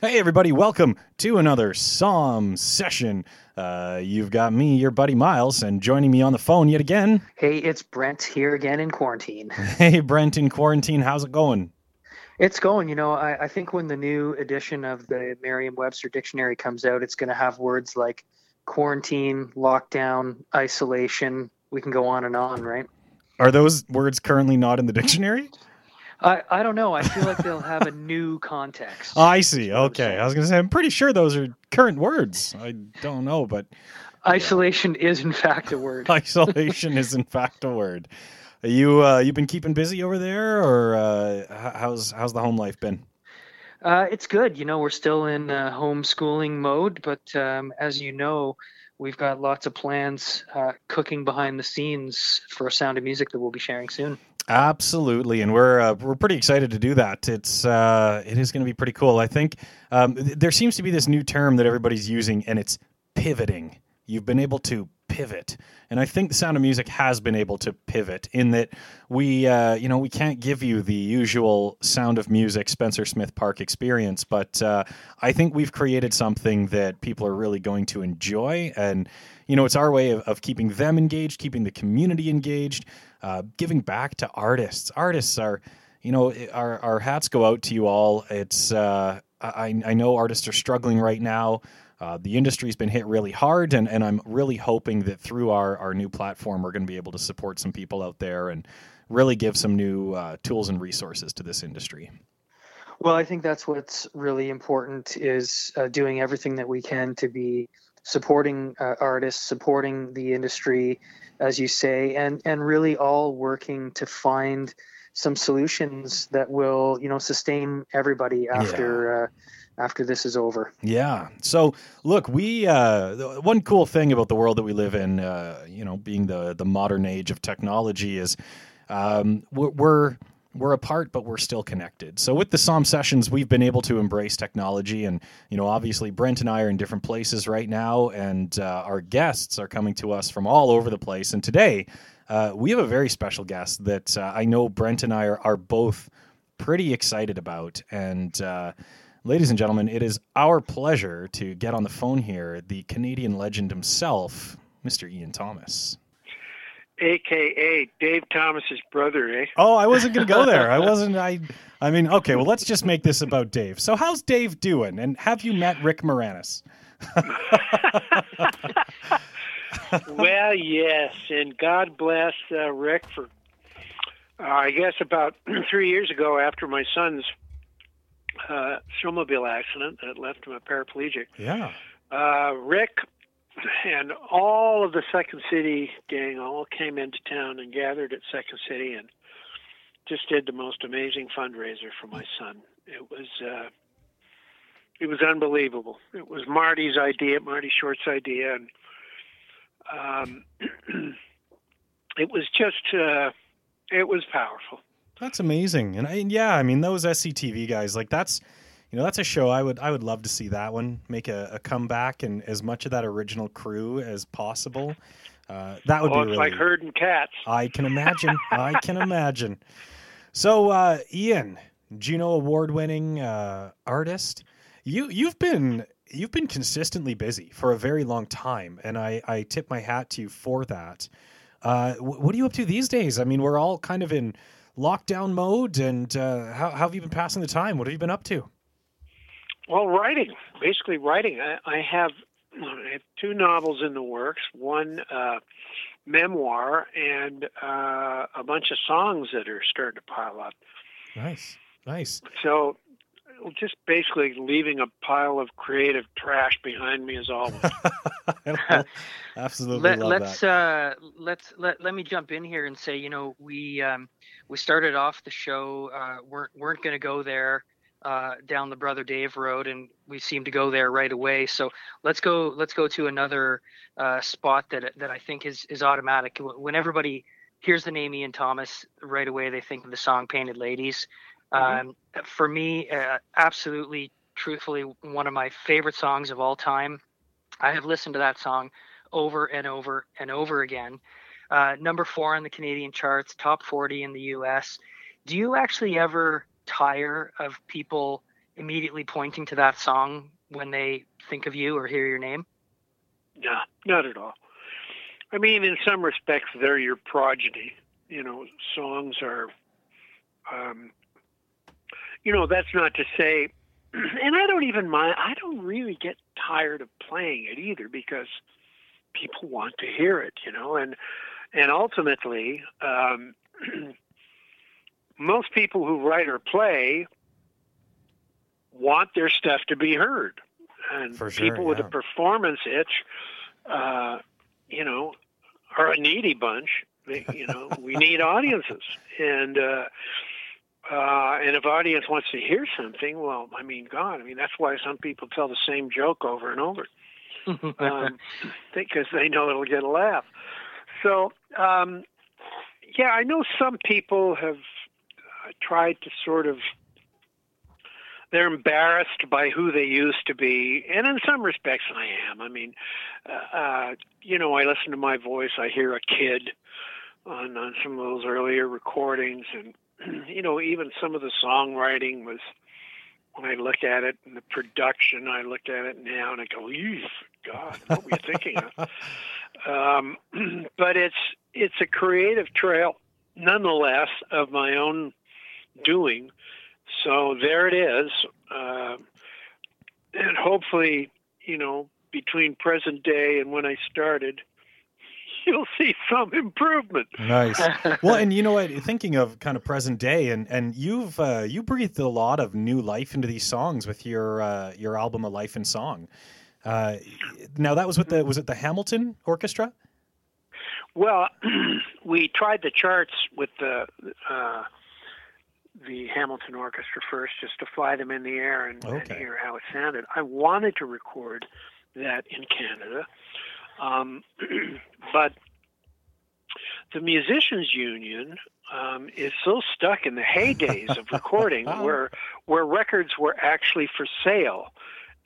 Hey, everybody, welcome to another Psalm session. Uh, you've got me, your buddy Miles, and joining me on the phone yet again. Hey, it's Brent here again in quarantine. Hey, Brent in quarantine, how's it going? It's going, you know, I, I think when the new edition of the Merriam Webster Dictionary comes out, it's going to have words like quarantine, lockdown, isolation. We can go on and on, right? Are those words currently not in the dictionary? I, I don't know. I feel like they'll have a new context. Oh, I see. Okay. I was going to say, I'm pretty sure those are current words. I don't know, but Isolation is, in fact, a word. isolation is in fact a word. Are you uh, you been keeping busy over there, or uh, how's how's the home life been? Uh, it's good. You know, we're still in uh, homeschooling mode, but um, as you know, we've got lots of plans uh, cooking behind the scenes for a Sound of Music that we'll be sharing soon. Absolutely, and we're uh, we're pretty excited to do that. It's uh, it is going to be pretty cool. I think um, th- there seems to be this new term that everybody's using, and it's pivoting. You've been able to pivot, and I think the Sound of Music has been able to pivot in that we uh, you know we can't give you the usual Sound of Music Spencer Smith Park experience, but uh, I think we've created something that people are really going to enjoy and you know, it's our way of, of keeping them engaged, keeping the community engaged, uh, giving back to artists. Artists are, you know, our, our hats go out to you all. It's, uh, I, I know artists are struggling right now. Uh, the industry's been hit really hard, and, and I'm really hoping that through our, our new platform, we're going to be able to support some people out there and really give some new uh, tools and resources to this industry. Well, I think that's what's really important is uh, doing everything that we can to be supporting uh, artists, supporting the industry, as you say, and and really all working to find some solutions that will, you know, sustain everybody after uh, after this is over. Yeah. So look, we uh, one cool thing about the world that we live in, uh, you know, being the the modern age of technology, is um, we're, we're apart, but we're still connected. So with the Psalm sessions, we've been able to embrace technology, and you know, obviously, Brent and I are in different places right now, and uh, our guests are coming to us from all over the place. And today, uh, we have a very special guest that uh, I know Brent and I are, are both pretty excited about, and. Ladies and gentlemen, it is our pleasure to get on the phone here the Canadian legend himself, Mr. Ian Thomas. AKA Dave Thomas's brother, eh? Oh, I wasn't going to go there. I wasn't. I. I mean, okay. Well, let's just make this about Dave. So, how's Dave doing? And have you met Rick Moranis? well, yes, and God bless uh, Rick for. Uh, I guess about three years ago, after my son's uh, snowmobile accident that left him a paraplegic, Yeah. uh, Rick and all of the Second City gang all came into town and gathered at Second City and just did the most amazing fundraiser for my son. It was uh, it was unbelievable. It was Marty's idea, Marty Short's idea, and um, it was just uh, it was powerful. That's amazing. And, I, yeah, I mean, those SCTV guys, like that's, you know, that's a show I would I would love to see that one make a, a comeback and as much of that original crew as possible. Uh, that would Oh, be really. like herding cats. I can imagine. I can imagine. So, uh, Ian, Juno award-winning uh, artist, you you've been you've been consistently busy for a very long time, and I I tip my hat to you for that. Uh, what are you up to these days? I mean, we're all kind of in lockdown mode, and uh, how, how have you been passing the time? What have you been up to? Well, writing, basically writing. I, I have I have two novels in the works, one uh, memoir, and uh, a bunch of songs that are starting to pile up. Nice, nice. So, just basically leaving a pile of creative trash behind me as always. Absolutely Let, love let's that. uh, let's let, let me jump in here and say, you know, we um, we started off the show uh, weren't weren't going to go there uh, down the Brother Dave road, and we seem to go there right away. So let's go let's go to another uh, spot that that I think is is automatic. When everybody hears the name Ian Thomas, right away they think of the song "Painted Ladies." Um, for me, uh, absolutely, truthfully, one of my favorite songs of all time. I have listened to that song over and over and over again. Uh, number four on the Canadian charts, top 40 in the US. Do you actually ever tire of people immediately pointing to that song when they think of you or hear your name? No, not at all. I mean, in some respects, they're your progeny. You know, songs are, um, you know, that's not to say, and I don't even mind, I don't really get tired of playing it either because people want to hear it, you know, and, and ultimately, um, most people who write or play want their stuff to be heard. And sure, people with yeah. a performance itch, uh, you know, are a needy bunch. You know, we need audiences, and uh, uh, and if audience wants to hear something, well, I mean, God, I mean, that's why some people tell the same joke over and over um, because they know it'll get a laugh. So, um, yeah, I know some people have uh, tried to sort of. They're embarrassed by who they used to be, and in some respects, I am. I mean, uh, uh, you know, I listen to my voice. I hear a kid on on some of those earlier recordings, and you know, even some of the songwriting was. When I look at it and the production, I look at it now and I go, "Eesh, God, what were you thinking of?" Um, but it's it's a creative trail, nonetheless, of my own doing. So there it is, uh, and hopefully, you know, between present day and when I started, you'll see some improvement. Nice. well, and you know what? Thinking of kind of present day, and and you've uh, you breathed a lot of new life into these songs with your uh, your album, A Life in Song. Uh, now that was with the was it the Hamilton Orchestra? Well, we tried the charts with the uh, the Hamilton Orchestra first, just to fly them in the air and, and hear how it sounded. I wanted to record that in Canada, um, but the Musicians Union um, is so stuck in the heydays of recording, where where records were actually for sale.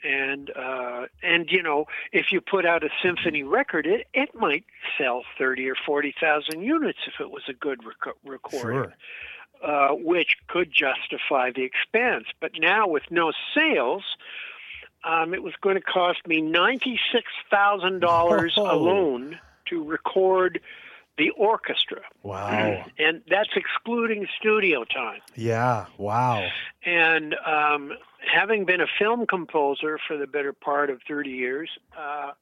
And uh, and you know if you put out a symphony record, it, it might sell thirty or forty thousand units if it was a good rec- recording Sure. uh, which could justify the expense. But now, with no sales, um, it was going to cost me ninety-six thousand dollars Oh. alone to record the orchestra, Wow. and that's excluding studio time. Yeah. Wow. And um, having been a film composer for the better part of 30 years, uh,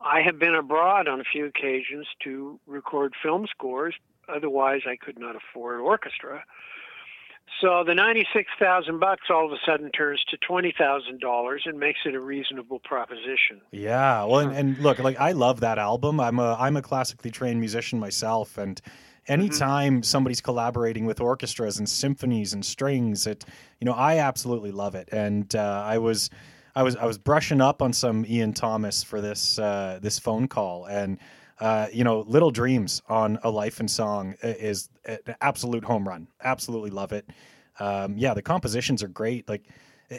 I have been abroad on a few occasions to record film scores. Otherwise, I could not afford orchestra. So the 96,000 bucks all of a sudden turns to $20,000 and makes it a reasonable proposition. Yeah. Well, and, and look, like I love that album. I'm a I'm a classically trained musician myself, and anytime somebody's collaborating with orchestras and symphonies and strings, it you know I absolutely love it. And uh, I was I was I was brushing up on some Ian Thomas for this uh, this phone call, and uh, you know, Little Dreams on A Life in Song is an absolute home run. Absolutely love it. Um, yeah, the compositions are great. Like,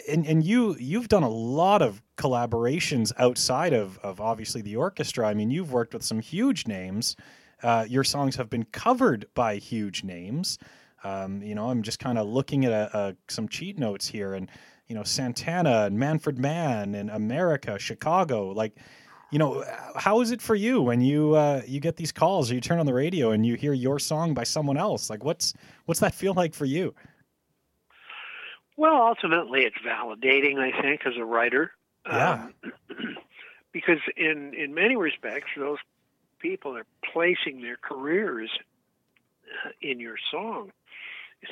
and and you you've done a lot of collaborations outside of of obviously the orchestra. I mean, you've worked with some huge names. Uh, your songs have been covered by huge names. Um, you know, I'm just kind of looking at a, a, some cheat notes here, and you know, Santana and Manfred Mann and America, Chicago, like you know how is it for you when you uh, you get these calls or you turn on the radio and you hear your song by someone else like what's what's that feel like for you Well, ultimately, it's validating, I think, as a writer. Yeah. Um, because in, in many respects, those people are placing their careers uh, in your song.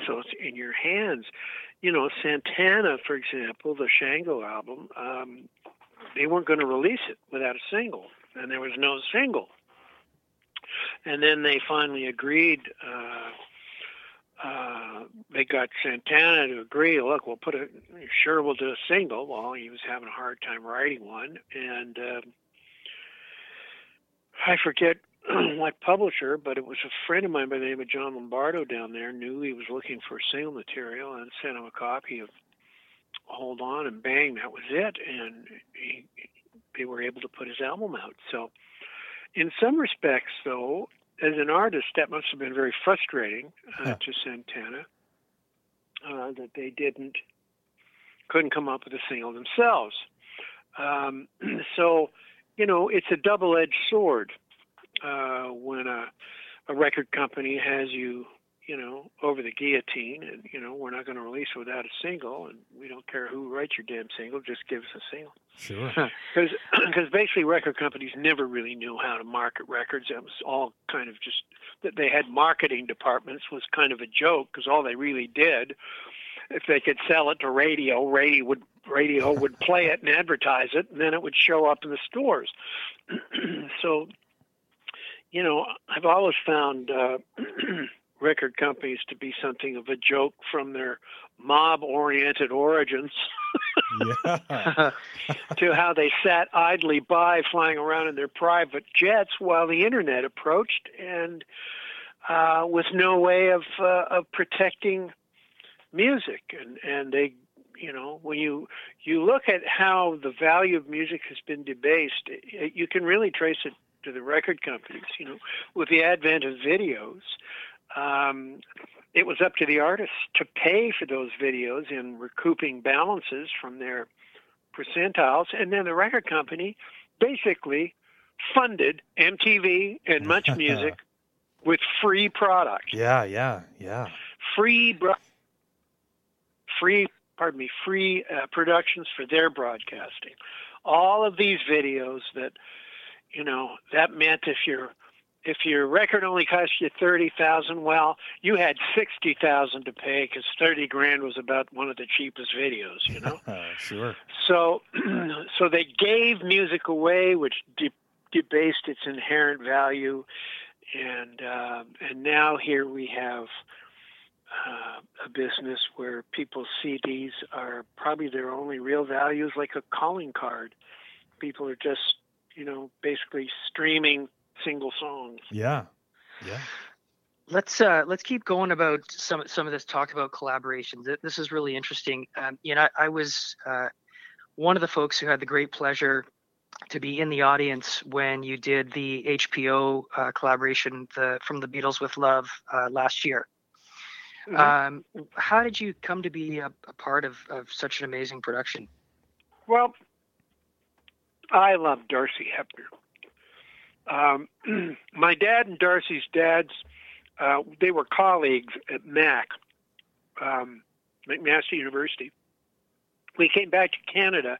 So it's in your hands. You know, Santana, for example, the Shango album, um, they weren't going to release it without a single, and there was no single. And then they finally agreed. Uh, uh, they got Santana to agree. Look, we'll put a sure we'll do a single. Well, he was having a hard time writing one, and uh, I forget what publisher, but it was a friend of mine by the name of John Lombardo down there knew he was looking for single material and sent him a copy of Hold On, and bang, that was it, and he, they were able to put his album out. So, in some respects, though, as an artist, that must have been very frustrating uh, to Santana uh, that they didn't couldn't come up with a single themselves. Um, so, you know, it's a double-edged sword uh, when a, a record company has you you know, over the guillotine, and you know, we're not going to release it without a single, and we don't care who writes your damn single, just give us a single. Sure. Because because basically, record companies never really knew how to market records. It was all kind of just that they had marketing departments was kind of a joke because all they really did, if they could sell it to radio, radio would radio would play it and advertise it, and then it would show up in the stores. so, you know, I've always found. Uh, record companies to be something of a joke from their mob oriented origins to how they sat idly by flying around in their private jets while the internet approached and uh, with no way of uh, of protecting music. And and they you know when you you look at how the value of music has been debased you can really trace it to the record companies you know with the advent of videos um, it was up to the artists to pay for those videos in recouping balances from their percentiles, and then the record company basically funded MTV and Much Music with free product. Yeah, yeah, yeah. Free, bro- free, pardon me, free uh, productions for their broadcasting. All of these videos that, you know, that meant if you're if your record only cost you thirty thousand, well, you had sixty thousand to pay because thirty grand was about one of the cheapest videos, you know. sure. So, so they gave music away, which de- debased its inherent value, and uh, and now here we have uh, a business where people's CDs are probably their only real values, like a calling card. People are just, you know, basically streaming single songs. Yeah, yeah. Let's uh, let's keep going about some some of this talk about collaborations. This is really interesting. Um, you know, I, I was uh, one of the folks who had the great pleasure to be in the audience when you did the HPO uh, collaboration the, from the Beatles with Love uh, last year. Mm-hmm. Um, how did you come to be a, a part of, of such an amazing production? Well, I love Darcy Hepner. Um, my dad and Darcy's dads, uh, they were colleagues at Mac, um, McMaster University. We came back to Canada.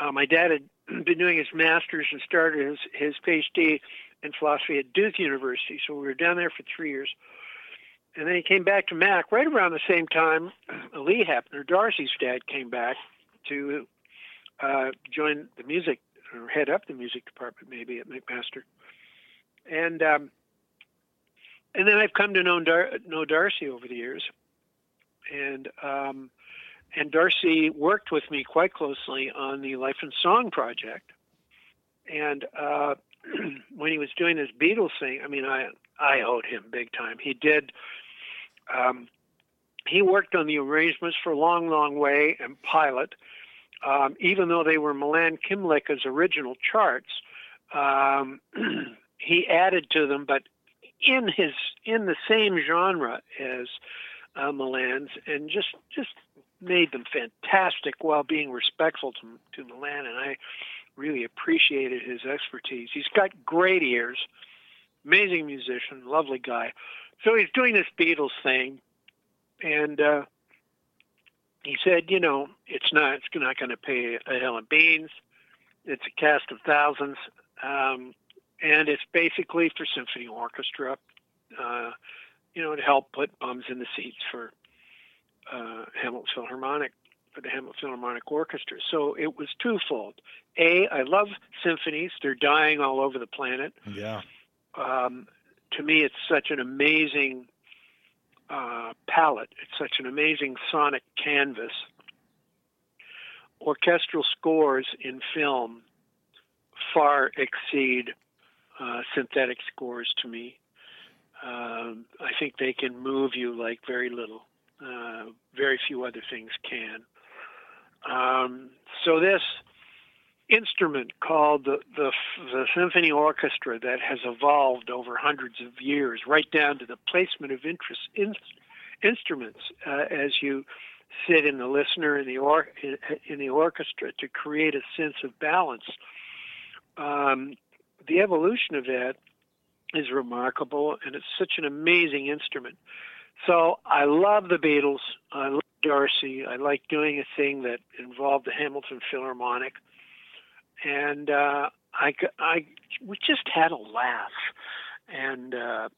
Uh, my dad had been doing his master's and started his, his PhD in philosophy at Duke University. So we were down there for three years. And then he came back to Mac right around the same time. Lee Hepner, Darcy's dad, came back to uh, join the music or head up the music department maybe at McMaster. And um, and then I've come to know Dar- know Darcy over the years, and um, and Darcy worked with me quite closely on the Life in Song project. And uh, when he was doing his Beatles thing, I mean, I I owed him big time. He did. Um, he worked on the arrangements for Long Long Way and Pilot, um, even though they were Milan Kymlicka's original charts, um, he added to them, but in his in the same genre as uh, Milan's, and just just made them fantastic while being respectful to to Milan, and I really appreciated his expertise. He's got great ears, amazing musician, lovely guy. So he's doing this Beatles thing, and uh, he said, you know, it's not it's not going to pay a hell of beans. It's a cast of thousands, um, and it's basically for symphony orchestra. Uh, you know, to help put bums in the seats for uh, Hamilton Philharmonic for the Hamilton Philharmonic Orchestra. So it was twofold. A, I love symphonies; they're dying all over the planet. Yeah. Um, to me, it's such an amazing uh, palette. It's such an amazing sonic canvas. Orchestral scores in film far exceed uh, synthetic scores to me. Um, I think they can move you like very little. Uh, very few other things can. Um, so this instrument called the, the, the symphony orchestra that has evolved over hundreds of years, right down to the placement of interest in, instruments uh, as you sit in the listener in the or in the orchestra to create a sense of balance. Um, the evolution of that is remarkable, and it's such an amazing instrument. So I love the Beatles. I love Darcy. I like doing a thing that involved the Hamilton Philharmonic, and uh, I, I we just had a laugh, and uh,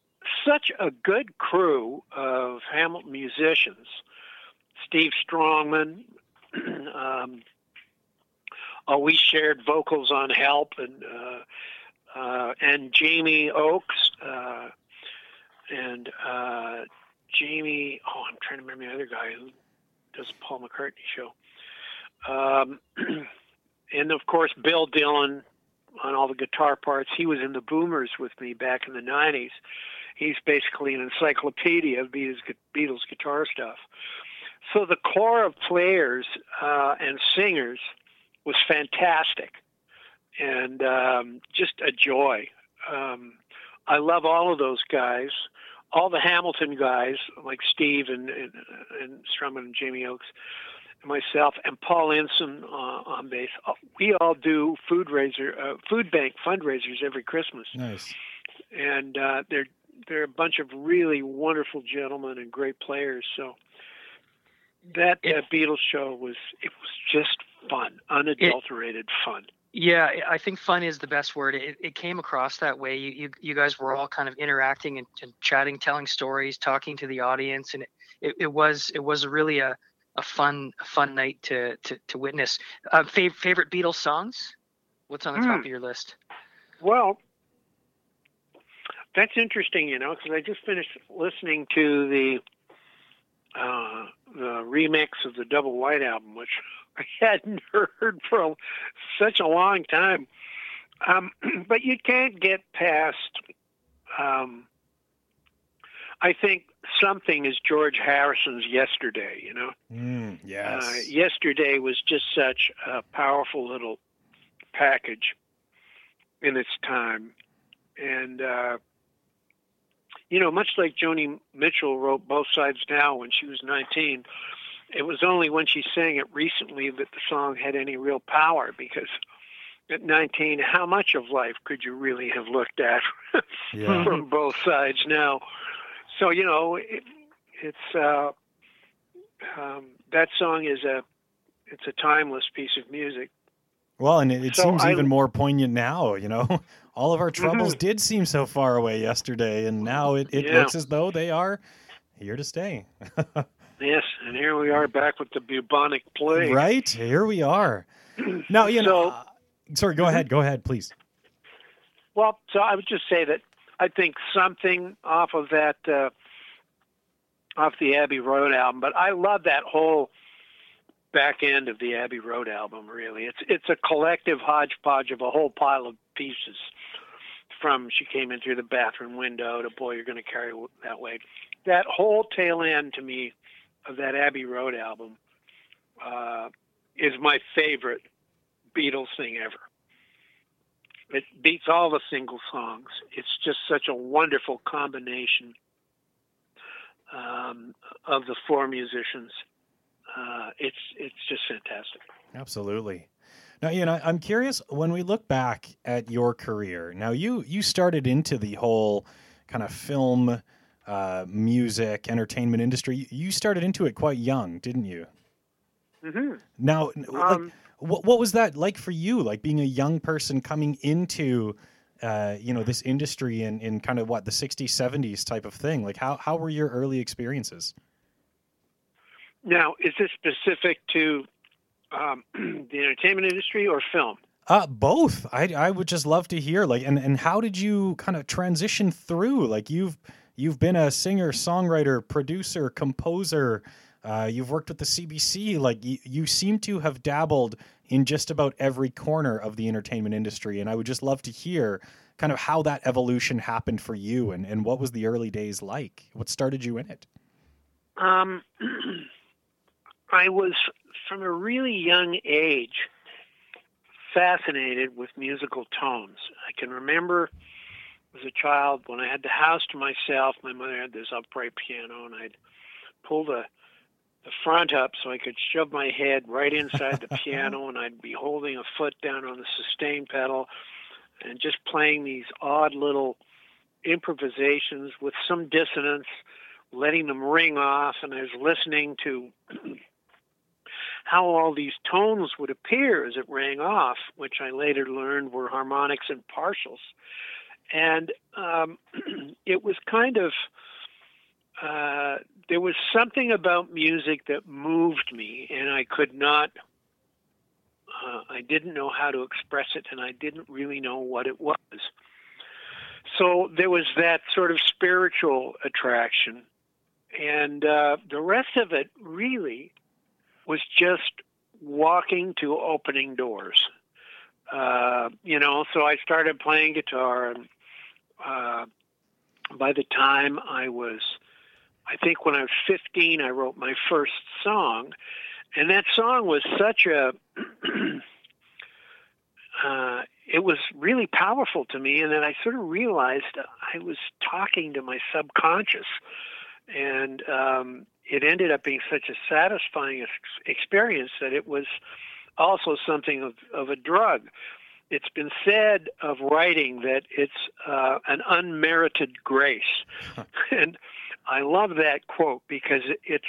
such a good crew of Hamilton musicians. Steve Strongman. um, oh, we shared vocals on "Help" and uh, uh, and Jamie Oakes uh, and uh, Jamie. Oh, I'm trying to remember the other guy who does Paul McCartney show. Um, and of course, Bill Dillon on all the guitar parts. He was in the Boomers with me back in the '90s. He's basically an encyclopedia of Beatles, Beatles guitar stuff. So the core of players uh, and singers was fantastic, and um, just a joy. Um, I love all of those guys all the Hamilton guys like Steve and and, and Strongman and Jamie Oakes, myself and Paul Ensign uh, on bass. Uh, we all do food raiser, uh, food bank fundraisers every Christmas. Nice. And uh, they're they're a bunch of really wonderful gentlemen and great players. So that uh, Beatles show was it was just fun, unadulterated it, fun. Yeah, I think fun is the best word. It, it came across that way. You, you, you guys were all kind of interacting and, and chatting, telling stories, talking to the audience, and it, it, it was it was really a, a fun a fun night to to, to witness. Uh, fav- favorite Beatles songs? What's on the top hmm. of your list? Well, that's interesting, you know, because I just finished listening to the uh, the remix of the Double White album, which I hadn't heard for such a long time. Um, but you can't get past. Um, I think something is George Harrison's "Yesterday." You know, mm, yes. Uh, "Yesterday" was just such a powerful little package in its time, and uh, you know, much like Joni Mitchell wrote "Both Sides Now" when she was 19 it was only when she sang it recently that the song had any real power because at 19 how much of life could you really have looked at yeah. from both sides now so you know it, it's uh, um, that song is a it's a timeless piece of music well and it, it so seems I, even more poignant now you know all of our troubles mm-hmm. did seem so far away yesterday and now it, it yeah. looks as though they are here to stay Yes, and here we are back with the bubonic plague. Right, here we are. Now, you know, uh, sorry, go ahead, go ahead, please. Well, so I would just say that I think something off of that, uh, off the Abbey Road album, but I love that whole back end of the Abbey Road album. Really, it's it's a collective hodgepodge of a whole pile of pieces. From she came in through the bathroom window to boy, you're going to carry that weight. That whole tail end to me of that Abbey Road album uh, is my favorite Beatles thing ever. It beats all the single songs. It's just such a wonderful combination um, of the four musicians. Uh, it's it's just fantastic. Absolutely. Now, you know, I'm curious when we look back at your career. Now, you you started into the whole kind of film uh, music, entertainment industry. You started into it quite young, didn't you? Mm-hmm. Now, like, um, what, what was that like for you? Like being a young person coming into, uh, you know, this industry in, in kind of what the '60s, '70s type of thing. Like, how how were your early experiences? Now, is this specific to um, the entertainment industry or film? Uh, both. I I would just love to hear like, and and how did you kind of transition through? Like, you've You've been a singer, songwriter, producer, composer. Uh, you've worked with the CBC. Like you, you seem to have dabbled in just about every corner of the entertainment industry. And I would just love to hear kind of how that evolution happened for you and, and what was the early days like? What started you in it? Um, I was from a really young age fascinated with musical tones. I can remember as a child, when I had the house to myself, my mother had this upright piano, and I'd pull the the front up so I could shove my head right inside the piano, and I'd be holding a foot down on the sustain pedal, and just playing these odd little improvisations with some dissonance, letting them ring off, and I was listening to how all these tones would appear as it rang off, which I later learned were harmonics and partials. And um, it was kind of, uh, there was something about music that moved me, and I could not, uh, I didn't know how to express it, and I didn't really know what it was. So there was that sort of spiritual attraction. And uh, the rest of it really was just walking to opening doors. Uh, you know, so I started playing guitar, and uh, by the time I was, I think when I was 15, I wrote my first song, and that song was such a, uh, it was really powerful to me, and then I sort of realized I was talking to my subconscious, and um, it ended up being such a satisfying experience that it was also something of, of a drug. It's been said of writing that it's uh, an unmerited grace. and I love that quote because it's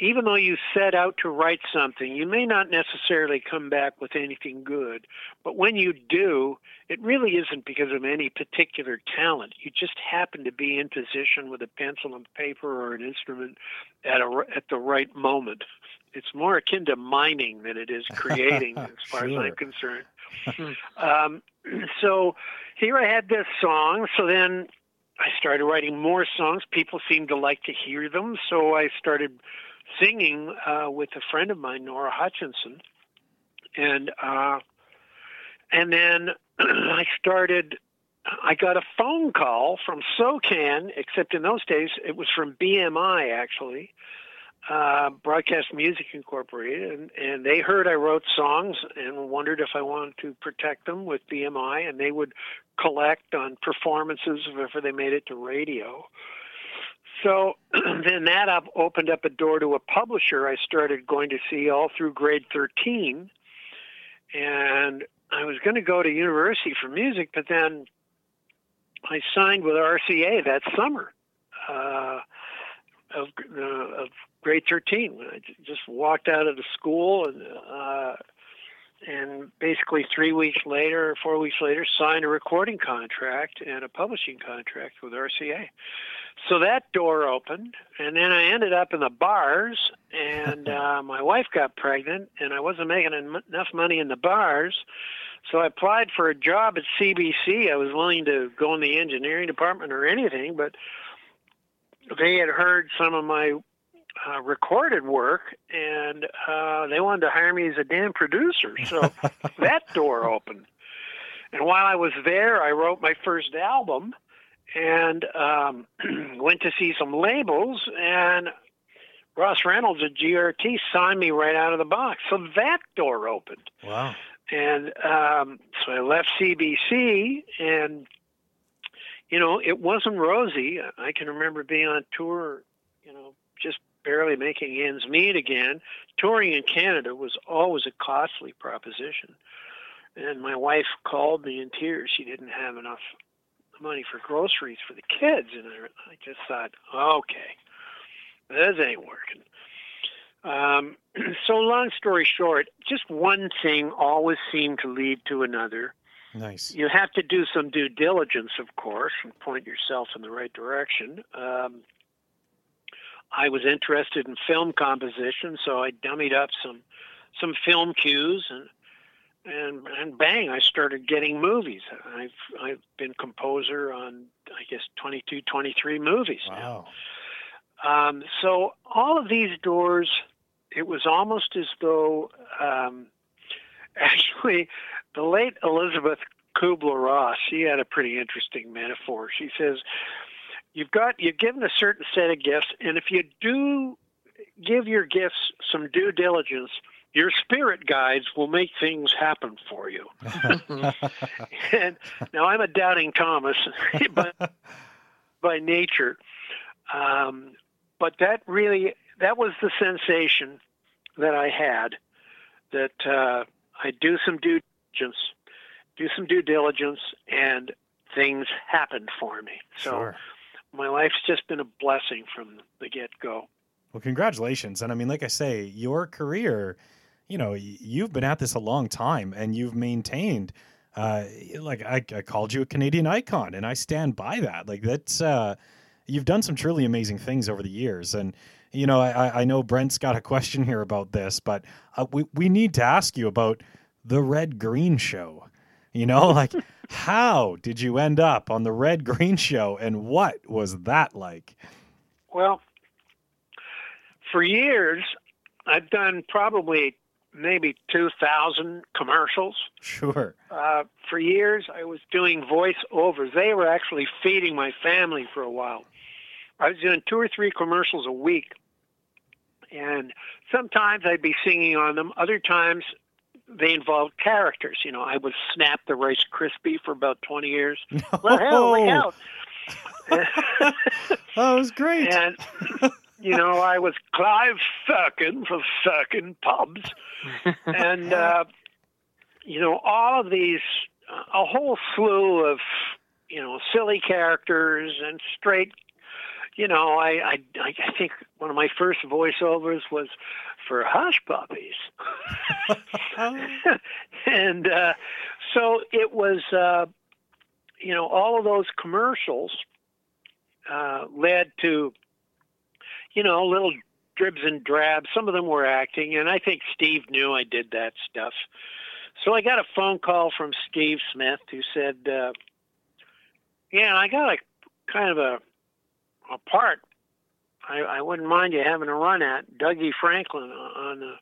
even though you set out to write something, you may not necessarily come back with anything good. But when you do, it really isn't because of any particular talent. You just happen to be in position with a pencil and paper or an instrument at a, at the right moment. It's more akin to mining than it is creating, as far sure. as I'm concerned. um, so here I had this song. So then I started writing more songs. People seemed to like to hear them, so I started singing uh, with a friend of mine, Nora Hutchinson, and uh, and then I started. I got a phone call from SOCAN, except in those days it was from BMI actually, uh, Broadcast Music Incorporated, and, and they heard I wrote songs and wondered if I wanted to protect them with BMI, and they would collect on performances if they made it to radio. So then that up opened up a door to a publisher I started going to see all through grade 13. And I was going to go to university for music, but then I signed with RCA that summer uh, of, uh, of grade 13. when I just walked out of the school and uh, and basically three weeks later, four weeks later, signed a recording contract and a publishing contract with RCA. So that door opened, and then I ended up in the bars, and uh, my wife got pregnant, and I wasn't making en- enough money in the bars. So I applied for a job at CBC. I was willing to go in the engineering department or anything, but they had heard some of my uh, recorded work, and uh, they wanted to hire me as a damn producer. So that door opened. And while I was there, I wrote my first album and um, went to see some labels. And Ross Reynolds at GRT signed me right out of the box. So that door opened. Wow. And um, so I left CBC, and you know, it wasn't rosy. I can remember being on tour, you know, just barely making ends meet again. Touring in Canada was always a costly proposition. And my wife called me in tears. She didn't have enough money for groceries for the kids. And I, just thought, okay, this ain't working. Um, so, long story short, just one thing always seemed to lead to another. Nice. You have to do some due diligence, of course, and point yourself in the right direction. Um, I was interested in film composition, so I dummied up some some film cues and and and bang, I started getting movies. I've I've been composer on I guess 22, 23 movies wow. now. Um, so all of these doors, it was almost as though um, actually the late Elizabeth Kubler Ross, she had a pretty interesting metaphor. She says you've got you're given a certain set of gifts, and if you do give your gifts some due diligence, your spirit guides will make things happen for you. and now I'm a doubting Thomas, but by nature, um, but that really that was the sensation that I had that uh, I do some due diligence, do some due diligence, and things happened for me. So Sure. my life's just been a blessing from the get go. Well, congratulations. And I mean, like I say, your career, you know, you've been at this a long time and you've maintained, uh, like I, I called you a Canadian icon and I stand by that. Like that's, uh, you've done some truly amazing things over the years. And, you know, I, I know Brent's got a question here about this, but uh, we, we need to ask you about the Red Green Show. You know, like how did you end up on the Red Green Show and what was that like? Well, for years, I've done probably maybe 2,000 commercials. Sure. Uh, for years, I was doing voiceovers. They were actually feeding my family for a while. I was doing two or three commercials a week. And sometimes I'd be singing on them. Other times, they involved characters. You know, I was Snap the Rice Krispie for about 20 years. Let out, let out. that was great. And you know, I was Clive Firkin for Firkin Pubs, and uh, you know, all of these, a whole slew of you know silly characters and straight. You know, I I I think one of my first voiceovers was for Hush Puppies, and uh, so it was. Uh, you know, all of those commercials uh, led to you know, little dribs and drabs. Some of them were acting, and I think Steve knew I did that stuff. So I got a phone call from Steve Smith who said, uh, "Yeah, I got a kind of a a part. I, I wouldn't mind you having a run at Dougie Franklin on the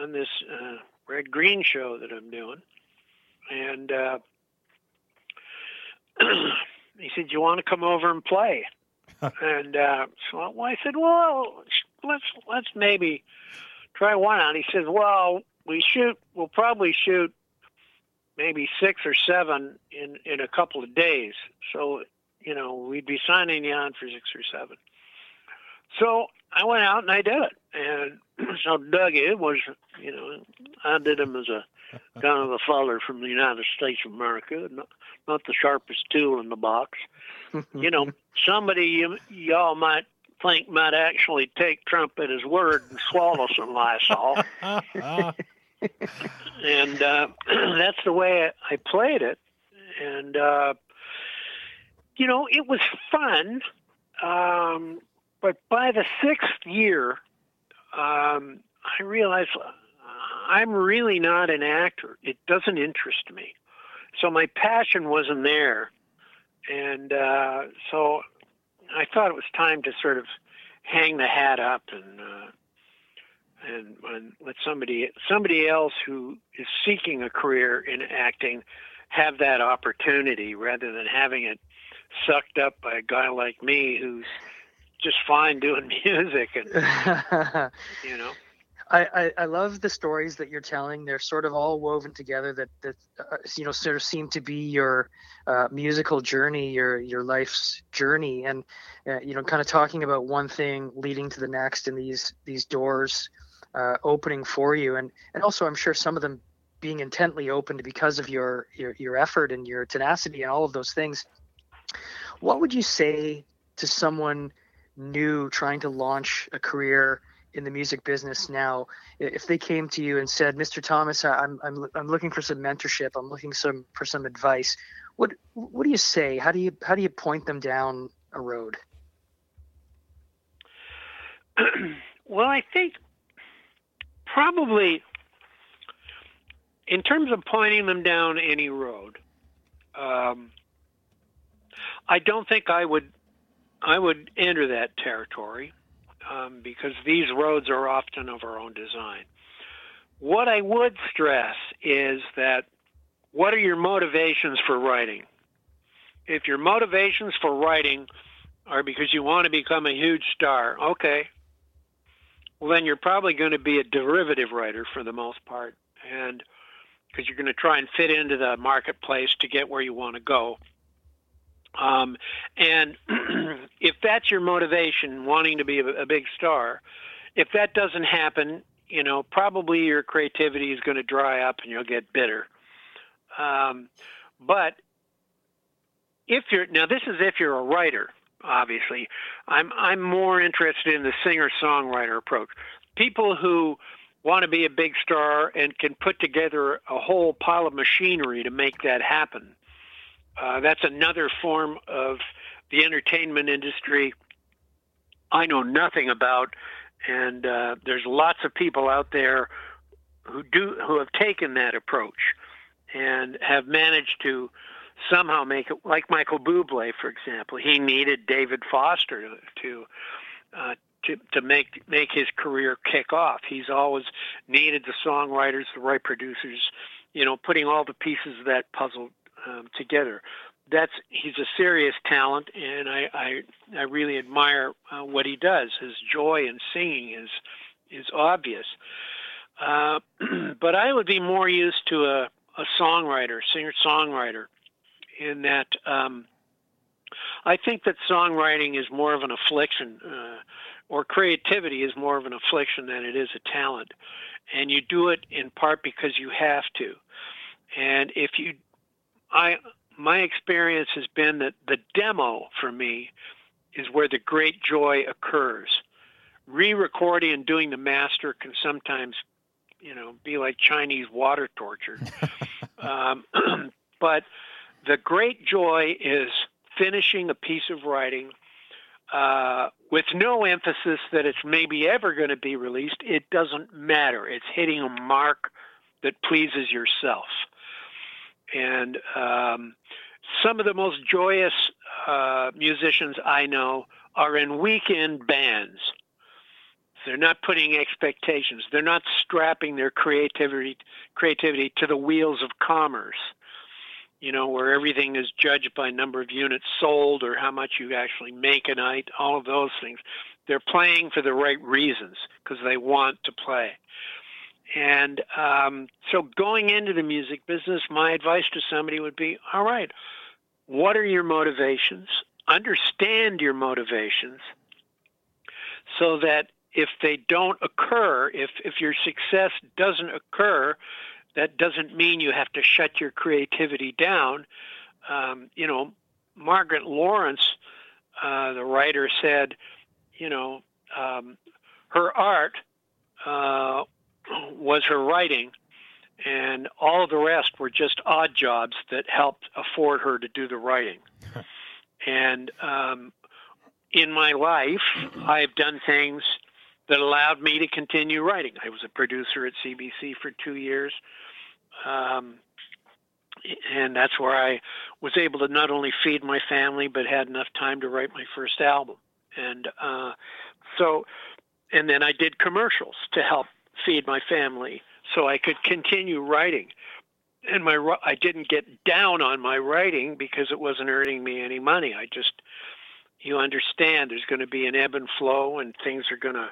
on this uh, Red Green show that I'm doing." And uh, he said, "You want to come over and play?" and uh, so I said, "Well, let's let's maybe try one out." He says, "Well, we shoot. We'll probably shoot maybe six or seven in in a couple of days. So, you know, we'd be signing you on for six or seven. So I went out and I did it, and so Doug it was, you know, I did him as a kind of a feller from the United States of America, not, not the sharpest tool in the box you know, somebody you, y'all might think might actually take Trump at his word and swallow some Lysol. and uh, that's the way I played it. And, uh, you know, it was fun. Um, but by the sixth year, um, I realized I'm really not an actor. It doesn't interest me. So my passion wasn't there and uh, so I thought it was time to sort of hang the hat up and uh, and, and let somebody somebody else who is seeking a career in acting have that opportunity rather than having it sucked up by a guy like me who's just fine doing music and you know I, I, I love the stories that you're telling. They're sort of all woven together. That that uh, you know sort of seem to be your uh, musical journey, your your life's journey, and uh, you know kind of talking about one thing leading to the next, and these these doors uh, opening for you, and and also I'm sure some of them being intently opened because of your your your effort and your tenacity and all of those things. What would you say to someone new trying to launch a career? in the music business now? If they came to you and said mr thomas i'm i'm, I'm looking for some mentorship. I'm looking some for some advice what what do you say? How do you how do you point them down a road? Well i think probably in terms of pointing them down any road um, i don't think i would i would enter that territory um, because these roads are often of our own design. What I would stress is that what are your motivations for writing? If your motivations for writing are because you want to become a huge star, okay, well, then you're probably going to be a derivative writer for the most part. And because you're going to try and fit into the marketplace to get where you want to go. Um, and if that's your motivation, wanting to be a, a, big star, if that doesn't happen, you know, probably your creativity is going to dry up and you'll get bitter. Um, but if you're now, this is if you're a writer. Obviously, I'm I'm more interested in the singer songwriter approach. People who want to be a big star and can put together a whole pile of machinery to make that happen. Uh, that's another form of the entertainment industry I know nothing about, and uh, there's lots of people out there who do who have taken that approach and have managed to somehow make it like Michael Bublé, for example. He needed David Foster to uh, to to make make his career kick off. He's always needed the songwriters, the right producers, you know, putting all the pieces of that puzzle um, together. That's he's a serious talent, and I I, I really admire uh, what he does. His joy in singing is is obvious. Uh, but I would be more used to a, a songwriter, singer songwriter, in that um, I think that songwriting is more of an affliction, uh, or creativity is more of an affliction than it is a talent. And you do it in part because you have to. And if you, I, my experience has been that the demo for me is where the great joy occurs. Re-recording and doing the master can sometimes, you know, be like Chinese water torture. um, but the great joy is finishing a piece of writing uh, with no emphasis that it's maybe ever going to be released. It doesn't matter. It's hitting a mark that pleases yourself. And um, some of the most joyous uh, musicians I know are in weekend bands. They're not putting expectations. They're not strapping their creativity creativity to the wheels of commerce you know, where everything is judged by number of units sold or how much you actually make a night, all of those things. They're playing for the right reasons because they want to play. And um, so going into the music business, my advice to somebody would be all right, what are your motivations? Understand your motivations so that if they don't occur, if, if your success doesn't occur, that doesn't mean you have to shut your creativity down. Um, you know, Margaret Laurence, uh, the writer, said, you know, um, her art uh, was her writing, and all the rest were just odd jobs that helped afford her to do the writing. and um, in my life, I've done things that allowed me to continue writing. I was a producer at CBC for two years. Um, and that's where I was able to not only feed my family, but had enough time to write my first album. And uh, so, and then I did commercials to help feed my family so I could continue writing. And my I didn't get down on my writing because it wasn't earning me any money. I just, you understand, there's going to be an ebb and flow, and things are going to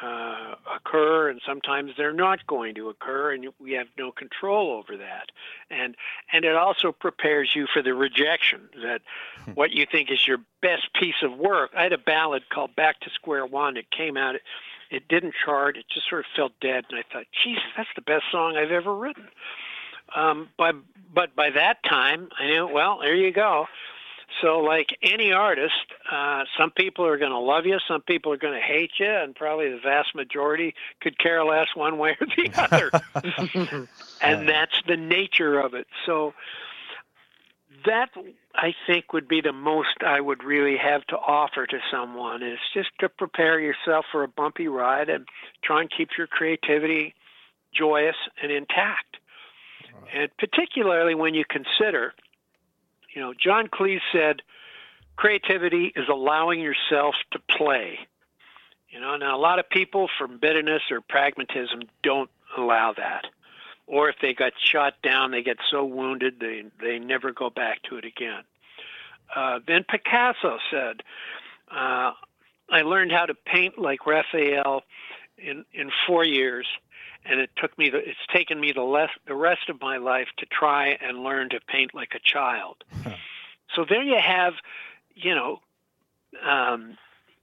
uh, occur, and sometimes they're not going to occur, and we have no control over that. And and it also prepares you for the rejection that hmm. what you think is your best piece of work. I had a ballad called "Back to Square One." It came out. It, didn't chart. It just sort of felt dead, and I thought, Jesus, that's the best song I've ever written. Um, but but by that time, I knew. Well, there you go. So, like any artist, uh, some people are going to love you, some people are going to hate you, and probably the vast majority could care less one way or the other. and that's the nature of it. So, that I think would be the most I would really have to offer to someone is just to prepare yourself for a bumpy ride and try and keep your creativity joyous and intact. And particularly when you consider you know, John Cleese said, creativity is allowing yourself to play. You know, now a lot of people from bitterness or pragmatism don't allow that. Or if they got shot down, they get so wounded they they never go back to it again. Uh, then Picasso said, uh, "I learned how to paint like Raphael in in four years, and it took me the, it's taken me the less the rest of my life to try and learn to paint like a child. So there you have, you know, um,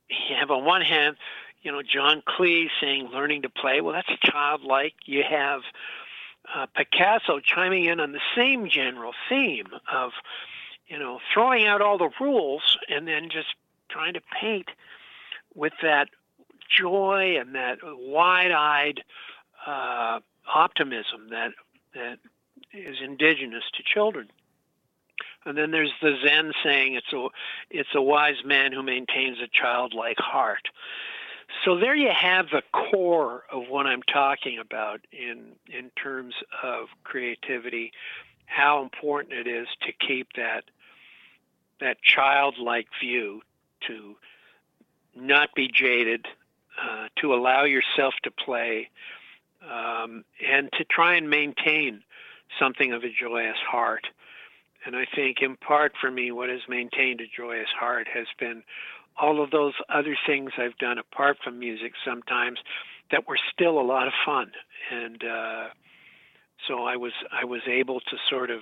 you have on one hand, you know, John Cleese saying learning to play. Well, that's childlike. You have uh, Picasso chiming in on the same general theme of, you know, throwing out all the rules and then just trying to paint with that joy and that wide-eyed uh, optimism that that is indigenous to children. And then there's the Zen saying, "It's a it's a wise man who maintains a childlike heart." So there you have the core of what I'm talking about in in terms of creativity, how important it is to keep that that childlike view, to not be jaded, uh, to allow yourself to play, um, and to try and maintain something of a joyous heart. And I think, in part for me, what has maintained a joyous heart has been all of those other things I've done apart from music sometimes that were still a lot of fun. And uh, so I was I was able to sort of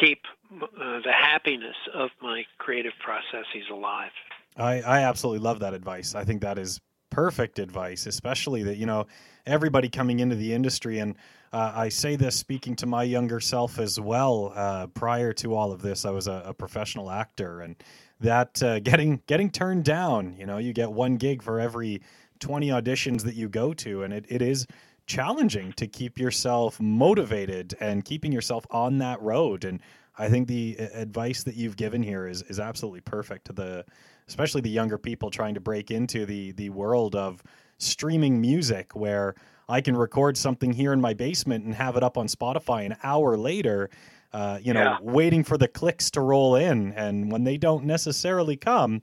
keep uh, the happiness of my creative processes alive. I, I absolutely love that advice. I think that is perfect advice, especially that, you know, everybody coming into the industry. And uh, I say this speaking to my younger self as well. Uh, prior to all of this, I was a, a professional actor and that uh, getting getting turned down, you know, you get one gig for every 20 auditions that you go to. And it, it is challenging to keep yourself motivated and keeping yourself on that road. And I think the advice that you've given here is, is absolutely perfect to the especially the younger people trying to break into the the world of streaming music where I can record something here in my basement and have it up on Spotify an hour later, uh, you know, yeah. waiting for the clicks to roll in. And when they don't necessarily come,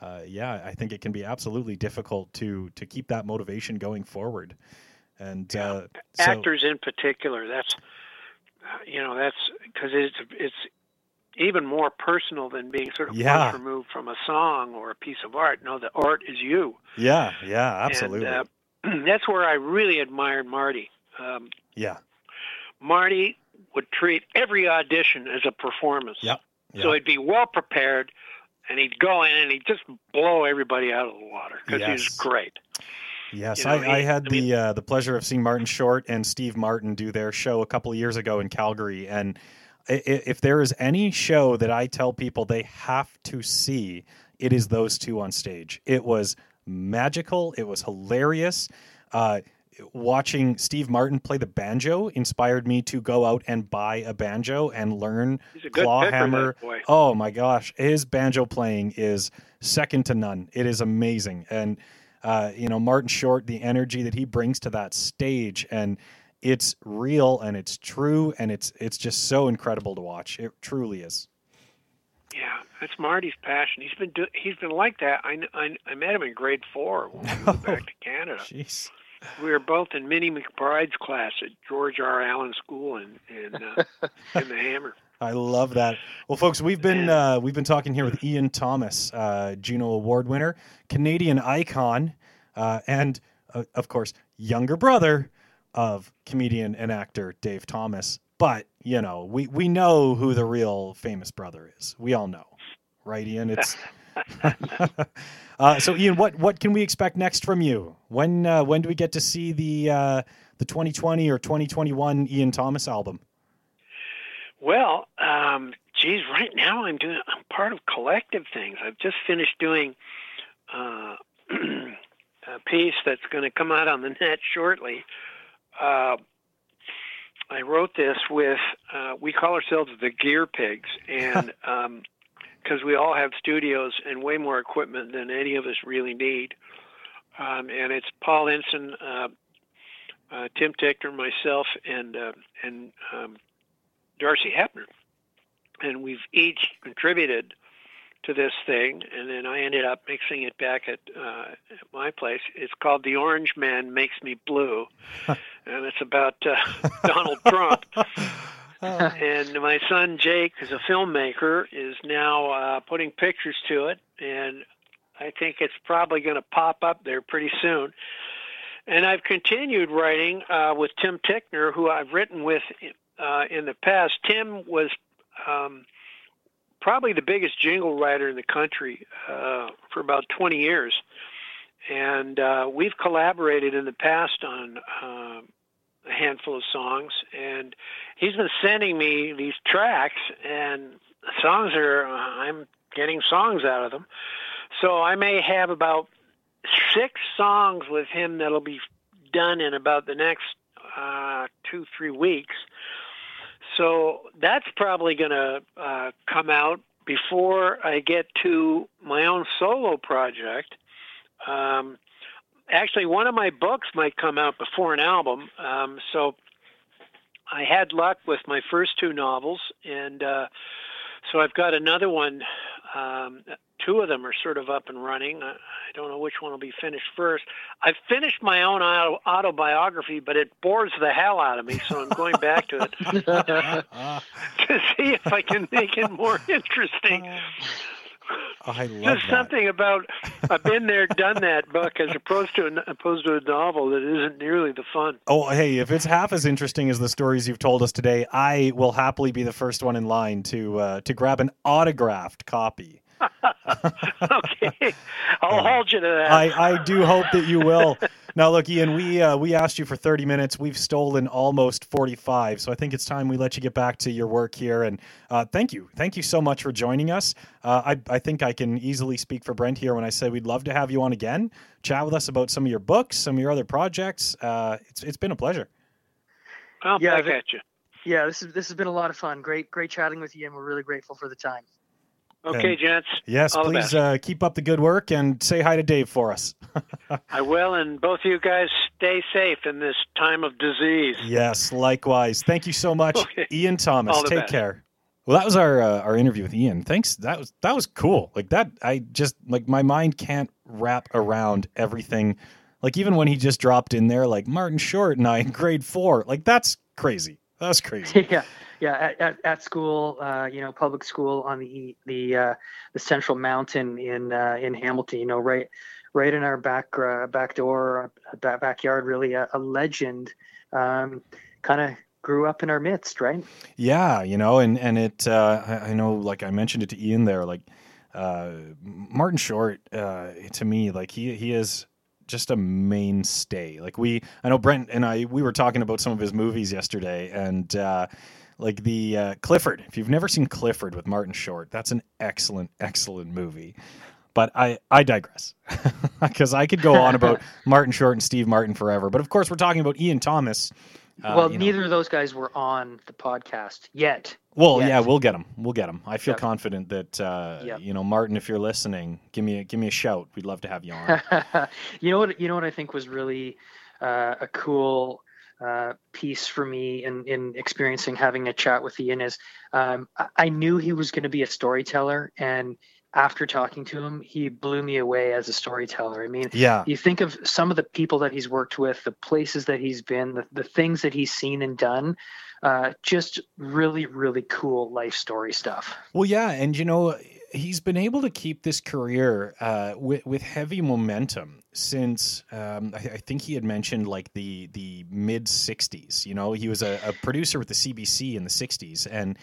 uh, yeah, I think it can be absolutely difficult to to keep that motivation going forward. And yeah. uh, actors in particular, that's you know, that's because it's it's even more personal than being sort of yeah. removed from a song or a piece of art. No, the art is you. Yeah, yeah, absolutely. And, uh, that's where I really admired Marty. Um, yeah. Marty would treat every audition as a performance. Yep. yep. So he'd be well prepared, and he'd go in and he'd just blow everybody out of the water because yes. he was great. Yes, you know, I, I, had I mean, the uh, the pleasure of seeing Martin Short and Steve Martin do their show a couple of years ago in Calgary, and if there is any show that I tell people they have to see, it is those two on stage. It was magical. It was hilarious. Uh, watching Steve Martin play the banjo inspired me to go out and buy a banjo and learn claw hammer. Oh my gosh, his banjo playing is second to none. It is amazing, and uh, you know Martin Short, the energy that he brings to that stage, and it's real and it's true and it's it's just so incredible to watch. It truly is. Yeah, that's Marty's passion. He's been do, he's been like that. I, I, I met him in grade four when we moved back to Canada. Jeez. We were both in Minnie McBride's class at George R. Allan School in in, uh, in the Hammer. I love that. Well, folks, we've been uh, we've been talking here with Ian Thomas, uh, Juno Award winner, Canadian icon, uh, and uh, of course, younger brother of comedian and actor Dave Thomas. But, you know, we, we know who the real famous brother is. We all know. Right, Ian? It's uh, so Ian, what, what can we expect next from you? When uh, when do we get to see the uh, the 2020 or 2021 Ian Thomas album? Well, um, geez, right now I'm doing I'm part of collective things. I've just finished doing uh, a piece that's going to come out on the net shortly uh, I wrote this with, uh, we call ourselves the Gear Pigs, and because um, we all have studios and way more equipment than any of us really need. Um, and it's Paul Ensign, uh, uh, Tim Tickner, myself, and uh, and um, Darcy Hepner, and we've each contributed to this thing, and then I ended up mixing it back at, uh, at my place. It's called The Orange Man Makes Me Blue, and it's about uh, Donald Trump. and my son Jake, who's a filmmaker, is now uh, putting pictures to it, and I think it's probably going to pop up there pretty soon. And I've continued writing uh, with Tim Tickner, who I've written with uh, in the past. Tim was um, probably the biggest jingle writer in the country uh, for about 20 years. and uh, we've collaborated in the past on uh, a handful of songs. And he's been sending me these tracks, and songs are I'm getting songs out of them. So I may have about six songs with him that'll be done in about the next uh, two three weeks. So that's probably going to uh, come out before I get to my own solo project. Um, actually, one of my books might come out before an album. Um, so I had luck with my first two novels, and uh, so I've got another one. Um, two of them are sort of up and running. I, I don't know which one will be finished first. I've finished my own auto, autobiography, but it bores the hell out of me, so I'm going back to it to see if I can make it more interesting. I love There's that. something about I've been there, done that book, as opposed to an, opposed to a novel that isn't nearly the fun. Oh, hey, if it's half as interesting as the stories you've told us today, I will happily be the first one in line to uh, to grab an autographed copy. okay, I'll hold you to that. I, I do hope that you will. Now, look, Ian, we uh, we asked you for 30 minutes. We've stolen almost 45, so I think it's time we let you get back to your work here. And uh, thank you, thank you so much for joining us. Uh, I I think I can easily speak for Brent here when I say we'd love to have you on again, chat with us about some of your books, some of your other projects. Uh, it's it's been a pleasure. I'll Yeah, back the- at you. Yeah, this is this has been a lot of fun. Great, great chatting with you, and we're really grateful for the time. Okay, And- gents. Yes, All please uh, keep up the good work and say hi to Dave for us. I will, and both of you guys stay safe in this time of disease. Yes, likewise. Thank you so much, Okay. Ian Thomas. Take best. care. Well, that was our uh, our interview with Ian. Thanks. That was that was cool. Like that, I just like my mind can't wrap around everything. Like even when he just dropped in there, like Martin Short and I in grade four. Like that's crazy. That's crazy. yeah, yeah. At, at, at school, uh, you know, public school on the the uh, the Central Mountain in uh, in Hamilton. You know, right right in our back uh, back door, uh, back backyard. Really, a, a legend. Um, kind of grew up in our midst, right? Yeah, you know, and and it. Uh, I, I know, like I mentioned it to Ian there. Like Martin Short, to me, like he he is just a mainstay. Like we, I know Brent and I, we were talking about some of his movies yesterday, and uh, like the uh, Clifford. If you've never seen Clifford with Martin Short, that's an excellent, excellent movie. But I, I digress because I could go on about Martin Short and Steve Martin forever. But of course, we're talking about Ian Thomas. uh, well, you know. neither of those guys were on the podcast yet. Well, Yes. yeah, we'll get them. We'll get them. I feel Yep. confident that uh, Yep. you know, Martin, if you're listening, give me a, give me a shout. We'd love to have you on. you know what? You know what I think was really uh, a cool uh, piece for me in in experiencing having a chat with Ian is um, I- knew he was going to be a storyteller, and after talking to him, he blew me away as a storyteller. I mean, yeah, you think of some of the people that he's worked with, the places that he's been, the, the things that he's seen and done. Uh, just really, really cool life story stuff. well, yeah, and you know, he's been able to keep this career uh, with with heavy momentum since um, I, I think he had mentioned like the the mid '60s. You know, he was a, a producer with the CBC in the '60s, and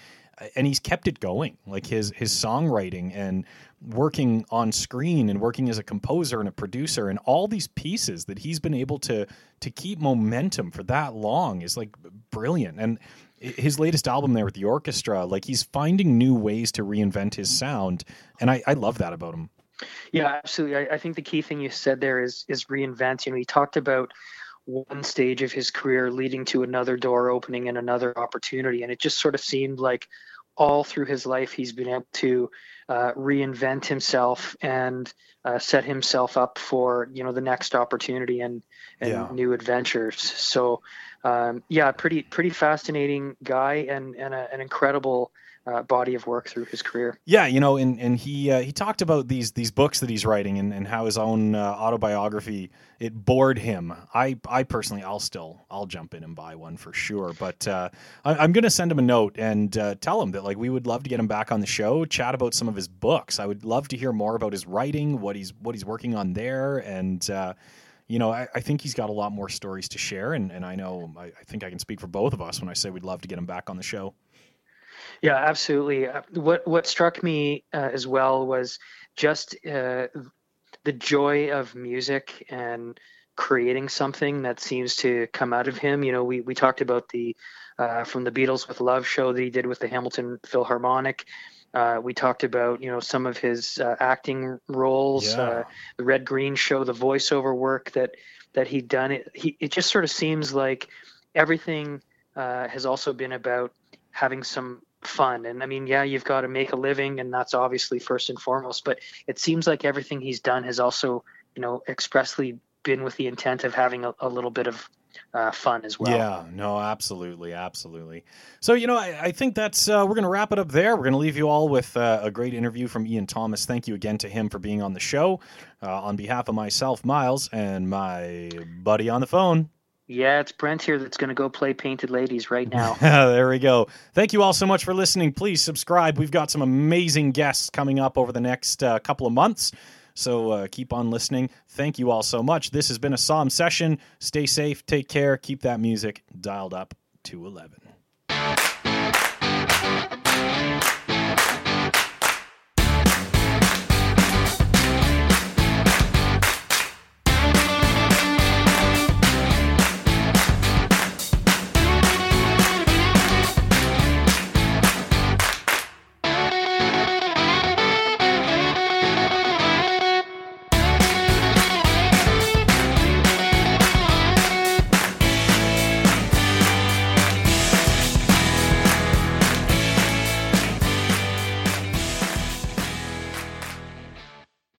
and he's kept it going. Like his his songwriting and working on screen and working as a composer and a producer and all these pieces that he's been able to to keep momentum for that long is like brilliant. And his latest album there with the orchestra, like he's finding new ways to reinvent his sound, and I, I love that about him. Yeah, absolutely. I, I think the key thing you said there is is reinvent. You know, he talked about one stage of his career leading to another door opening and another opportunity, and it just sort of seemed like all through his life he's been able to uh, reinvent himself and uh, set himself up for you know the next opportunity and and Yeah. new adventures. So um, yeah, pretty pretty fascinating guy and and a, an incredible uh, body of work through his career. Yeah, you know, and and he uh, he talked about these these books that he's writing and, and how his own uh, autobiography it bored him. I I personally I'll still I'll jump in and buy one for sure. But uh, I, I'm going to send him a note and uh, tell him that like we would love to get him back on the show, chat about some of his books. I would love to hear more about his writing, what he's what he's working on there, and. You know, I, I think he's got a lot more stories to share, and, and I know I, I think I can speak for both of us when I say we'd love to get him back on the show. Yeah, absolutely. Uh, What what struck me uh, as well was just uh, the joy of music and creating something that seems to come out of him. You know, we we talked about the uh, from the Beatles with Love show that he did with the Hamilton Philharmonic. Uh, we talked about you know some of his uh, acting roles, Yeah. uh, the Red Green show, the voiceover work that that he'd done. It he it just sort of seems like everything uh, has also been about having some fun. And I mean, yeah, you've got to make a living, and that's obviously first and foremost. But it seems like everything he's done has also you know expressly been with the intent of having a, a little bit of uh, fun as well. Yeah, no, absolutely, absolutely. So, you know, I, I think that's uh, we're going to wrap it up there. We're going to leave you all with uh, a great interview from Ian Thomas. Thank you again to him for being on the show. Uh, on behalf of myself, Miles, and my buddy on the phone. Yeah, it's Brent here that's going to go play Painted Ladies right now. there we go. Thank you all so much for listening. Please subscribe. We've got some amazing guests coming up over the next uh, couple of months. So uh, keep on listening. Thank you all so much. This has been a Psalm session. Stay safe, take care, keep that music dialed up to 11.